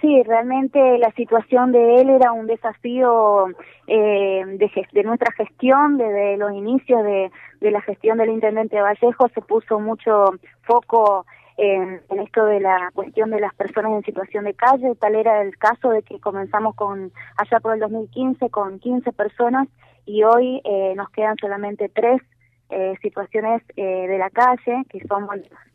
Sí, realmente la situación de él era un desafío eh, de, de, nuestra gestión, desde los inicios de, la gestión del intendente Vallejo se puso mucho foco en, en, esto de la cuestión de las personas en situación de calle, tal era el caso de que comenzamos con allá por el 2015 con 15 personas y hoy eh, nos quedan solamente tres eh, situaciones eh, de la calle, que son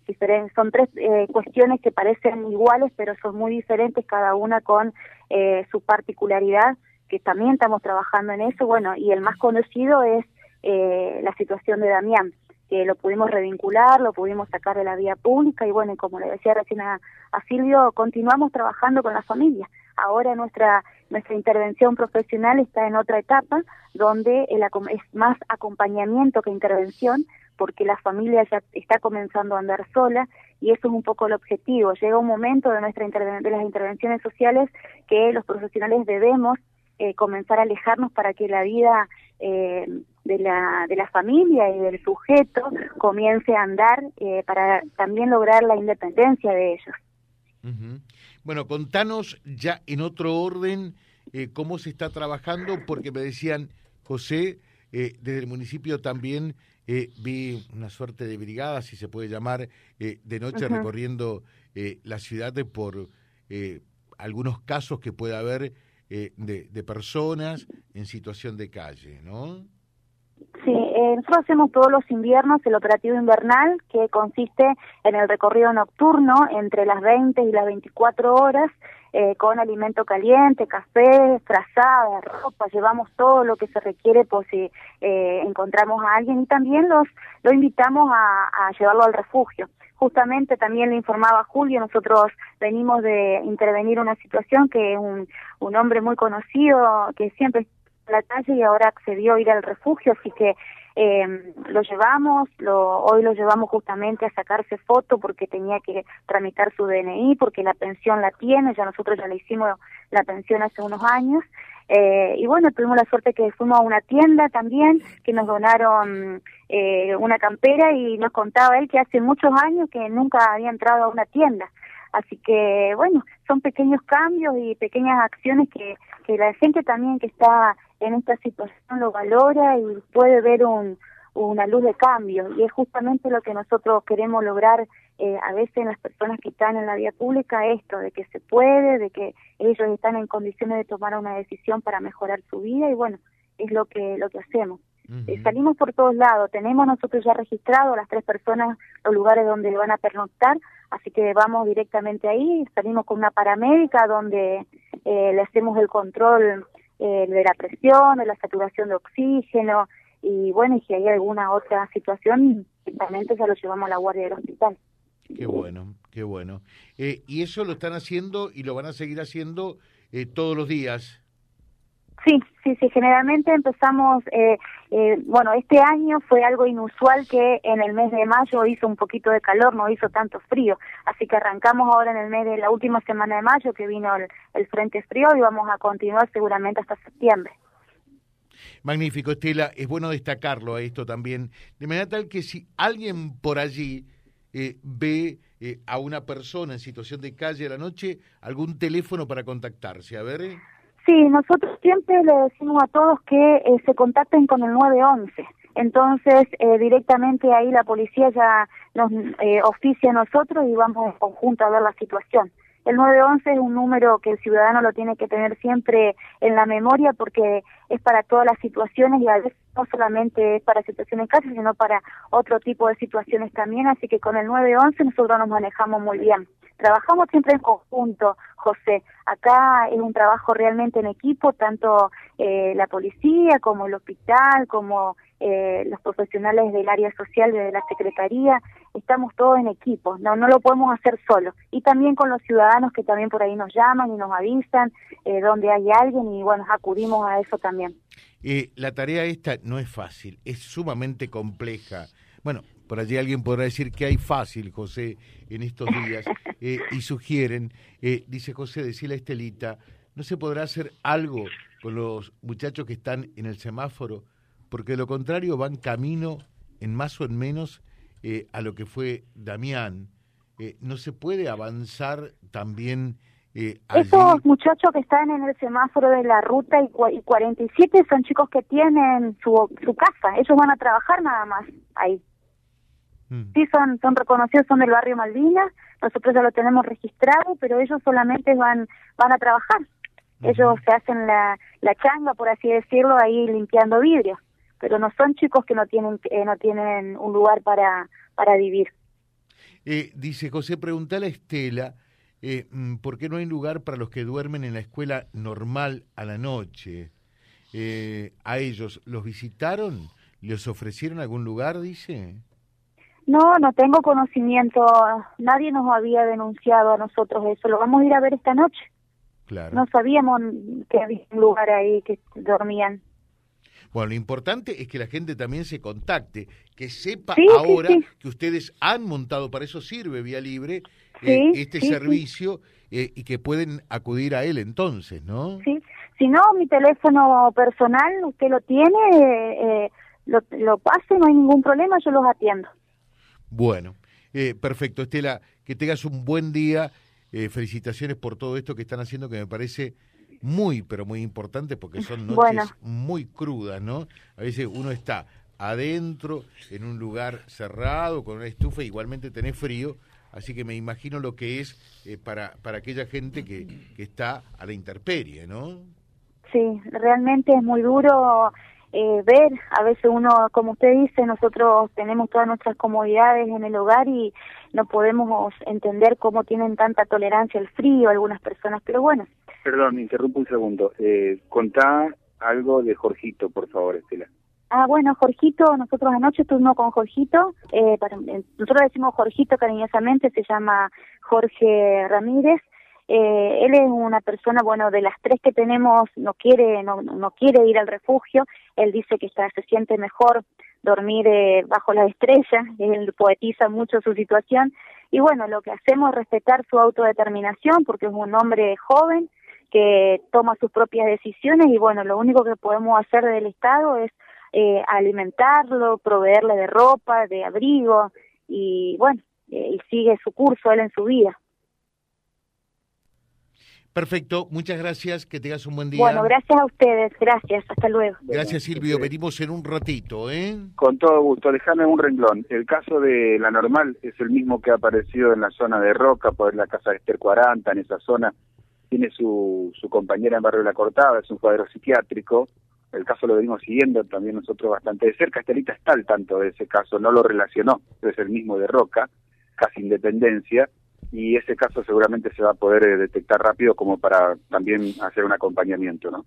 diferentes, son tres eh, cuestiones que parecen iguales, pero son muy diferentes, cada una con eh, su particularidad, que también estamos trabajando en eso. Bueno, y el más conocido es eh, la situación de Damián, que lo pudimos revincular, lo pudimos sacar de la vía pública y bueno, y como le decía recién a, Silvio, continuamos trabajando con la familia. Ahora nuestra nuestra intervención profesional está en otra etapa donde el, es más acompañamiento que intervención porque la familia ya está comenzando a andar sola y eso es un poco el objetivo. Llega un momento de nuestra de las intervenciones sociales que los profesionales debemos eh, comenzar a alejarnos para que la vida eh, de la de la familia y del sujeto comience a andar eh, para también lograr la independencia de ellos. Bueno, contanos ya en otro orden eh, cómo se está trabajando, porque me decían, José, eh, desde el municipio también eh, vi una suerte de brigada, si se puede llamar, de noche recorriendo eh, la ciudad por eh, algunos casos que puede haber eh, de, de personas en situación de calle, ¿no? Sí, eh, nosotros hacemos todos los inviernos el operativo invernal que consiste en el recorrido nocturno entre las 20 y las 24 horas eh, con alimento caliente, café, frazada, ropa, llevamos todo lo que se requiere por si eh, encontramos a alguien y también los lo invitamos a, a llevarlo al refugio. Justamente también le informaba Julio, nosotros venimos de intervenir una situación que un, un hombre muy conocido que siempre la calle y ahora accedió a ir al refugio, así que eh, lo llevamos, lo, hoy lo llevamos justamente a sacarse foto porque tenía que tramitar su DNI, porque la pensión la tiene, ya nosotros ya le hicimos la pensión hace unos años, eh, y bueno, tuvimos la suerte que fuimos a una tienda también, que nos donaron eh, una campera y nos contaba él que hace muchos años que nunca había entrado a una tienda. Así que, bueno, son pequeños cambios y pequeñas acciones que, que la gente también que está en esta situación lo valora y puede ver un, una luz de cambio. Y es justamente lo que nosotros queremos lograr eh, a veces en las personas que están en la vía pública, esto, de que se puede, de que ellos están en condiciones de tomar una decisión para mejorar su vida y bueno, es lo que, lo que hacemos. Uh -huh. salimos por todos lados, tenemos nosotros ya registrado las tres personas los lugares donde van a pernoctar, así que vamos directamente ahí, salimos con una paramédica donde eh, le hacemos el control eh, de la presión, de la saturación de oxígeno y bueno, y si hay alguna otra situación, directamente ya lo llevamos a la guardia del hospital. Qué bueno, qué bueno. Eh, y eso lo están haciendo y lo van a seguir haciendo eh, todos los días. Sí, sí, sí, generalmente empezamos, eh, eh, bueno, este año fue algo inusual que en el mes de mayo hizo un poquito de calor, no hizo tanto frío, así que arrancamos ahora en el mes de la última semana de mayo que vino el, el frente frío y vamos a continuar seguramente hasta septiembre. Magnífico, Estela, es bueno destacarlo a esto también, de manera tal que si alguien por allí eh, ve eh, a una persona en situación de calle a la noche, algún teléfono para contactarse, a ver... Sí, nosotros siempre le decimos a todos que eh, se contacten con el 911. Entonces, eh, directamente ahí la policía ya nos eh, oficia a nosotros y vamos en conjunto a ver la situación. El 911 es un número que el ciudadano lo tiene que tener siempre en la memoria porque es para todas las situaciones y a veces no solamente es para situaciones en casa, sino para otro tipo de situaciones también. Así que con el 911 nosotros nos manejamos muy bien. Trabajamos siempre en conjunto, José. Acá es un trabajo realmente en equipo, tanto eh, la policía como el hospital, como eh, los profesionales del área social de la Secretaría. Estamos todos en equipo, no, no lo podemos hacer solo. Y también con los ciudadanos que también por ahí nos llaman y nos avisan eh, donde hay alguien y bueno, acudimos a eso también. Eh, la tarea esta no es fácil, es sumamente compleja. Bueno, por allí alguien podrá decir que hay fácil, José, en estos días, eh, y sugieren, eh, dice José, decirle a Estelita, ¿no se podrá hacer algo con los muchachos que están en el semáforo? Porque de lo contrario van camino, en más o en menos, eh, a lo que fue Damián. Eh, ¿No se puede avanzar también Eh, Esos muchachos que están en el semáforo de la ruta y, y 47 son chicos que tienen su, su casa, ellos van a trabajar nada más ahí. Mm. Sí, son, son reconocidos, son del barrio Malvinas, nosotros ya lo tenemos registrado, pero ellos solamente van, van a trabajar. Ellos se hacen la, la changa, por así decirlo, ahí limpiando vidrio, pero no son chicos que no tienen, eh, no tienen un lugar para, para vivir. Eh, dice José, pregúntale a Estela, eh, mm, ¿por qué no hay lugar para los que duermen en la escuela normal a la noche? Eh, ¿A ellos los visitaron? ¿Les ofrecieron algún lugar, dice? No, no tengo conocimiento. Nadie nos había denunciado a nosotros eso. Lo vamos a ir a ver esta noche. Claro. No sabíamos que había un lugar ahí que dormían. Bueno, lo importante es que la gente también se contacte, que sepa ahora que ustedes han montado, para eso sirve Vía Libre, eh, este servicio eh, y que pueden acudir a él entonces, ¿no? Sí, si no, mi teléfono personal, usted lo tiene, eh, lo, lo pase, no hay ningún problema, yo los atiendo. Bueno, perfecto, Estela, que tengas un buen día, felicitaciones por todo esto que están haciendo, que me parece muy, pero muy importante porque son noches muy crudas, ¿no? A veces uno está adentro, en un lugar cerrado, con una estufa, igualmente tenés frío, así que me imagino lo que es eh, para, para aquella gente que, que está a la intemperie, ¿no? Sí, realmente es muy duro eh, ver, a veces uno, como usted dice, nosotros tenemos todas nuestras comodidades en el hogar y no podemos entender cómo tienen tanta tolerancia al frío algunas personas, pero bueno, Perdón, me interrumpo un segundo. Eh, contá algo de Jorgito, por favor, Estela. Ah, bueno, Jorgito, nosotros anoche estuvimos con Jorgito, eh, para, eh, nosotros decimos Jorgito cariñosamente, se llama Jorge Ramírez. Eh, él es una persona, bueno, de las tres que tenemos, no quiere, no, no quiere ir al refugio. Él dice que está, se siente mejor dormir eh, bajo las estrellas. Él poetiza mucho su situación. Y bueno, lo que hacemos es respetar su autodeterminación, porque es un hombre joven, que toma sus propias decisiones y bueno, lo único que podemos hacer del Estado es eh, alimentarlo, proveerle de ropa, de abrigo y bueno, eh, y sigue su curso él en su vida. Perfecto, muchas gracias, que tengas un buen día. Bueno, gracias a ustedes, gracias, hasta luego. Gracias Silvio, venimos en un ratito, ¿eh? Con todo gusto, déjame un renglón. El caso de la normal es el mismo que ha aparecido en la zona de Roca, por la casa de Esther 40, en esa zona tiene su, su compañera en Barrio La Cortada, es un cuadro psiquiátrico, el caso lo venimos siguiendo también nosotros bastante de cerca, Estelita está al tanto de ese caso, no lo relacionó, es el mismo de Roca, casi independencia, y ese caso seguramente se va a poder eh, detectar rápido como para también hacer un acompañamiento, ¿no?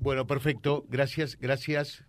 Bueno, perfecto, gracias, gracias.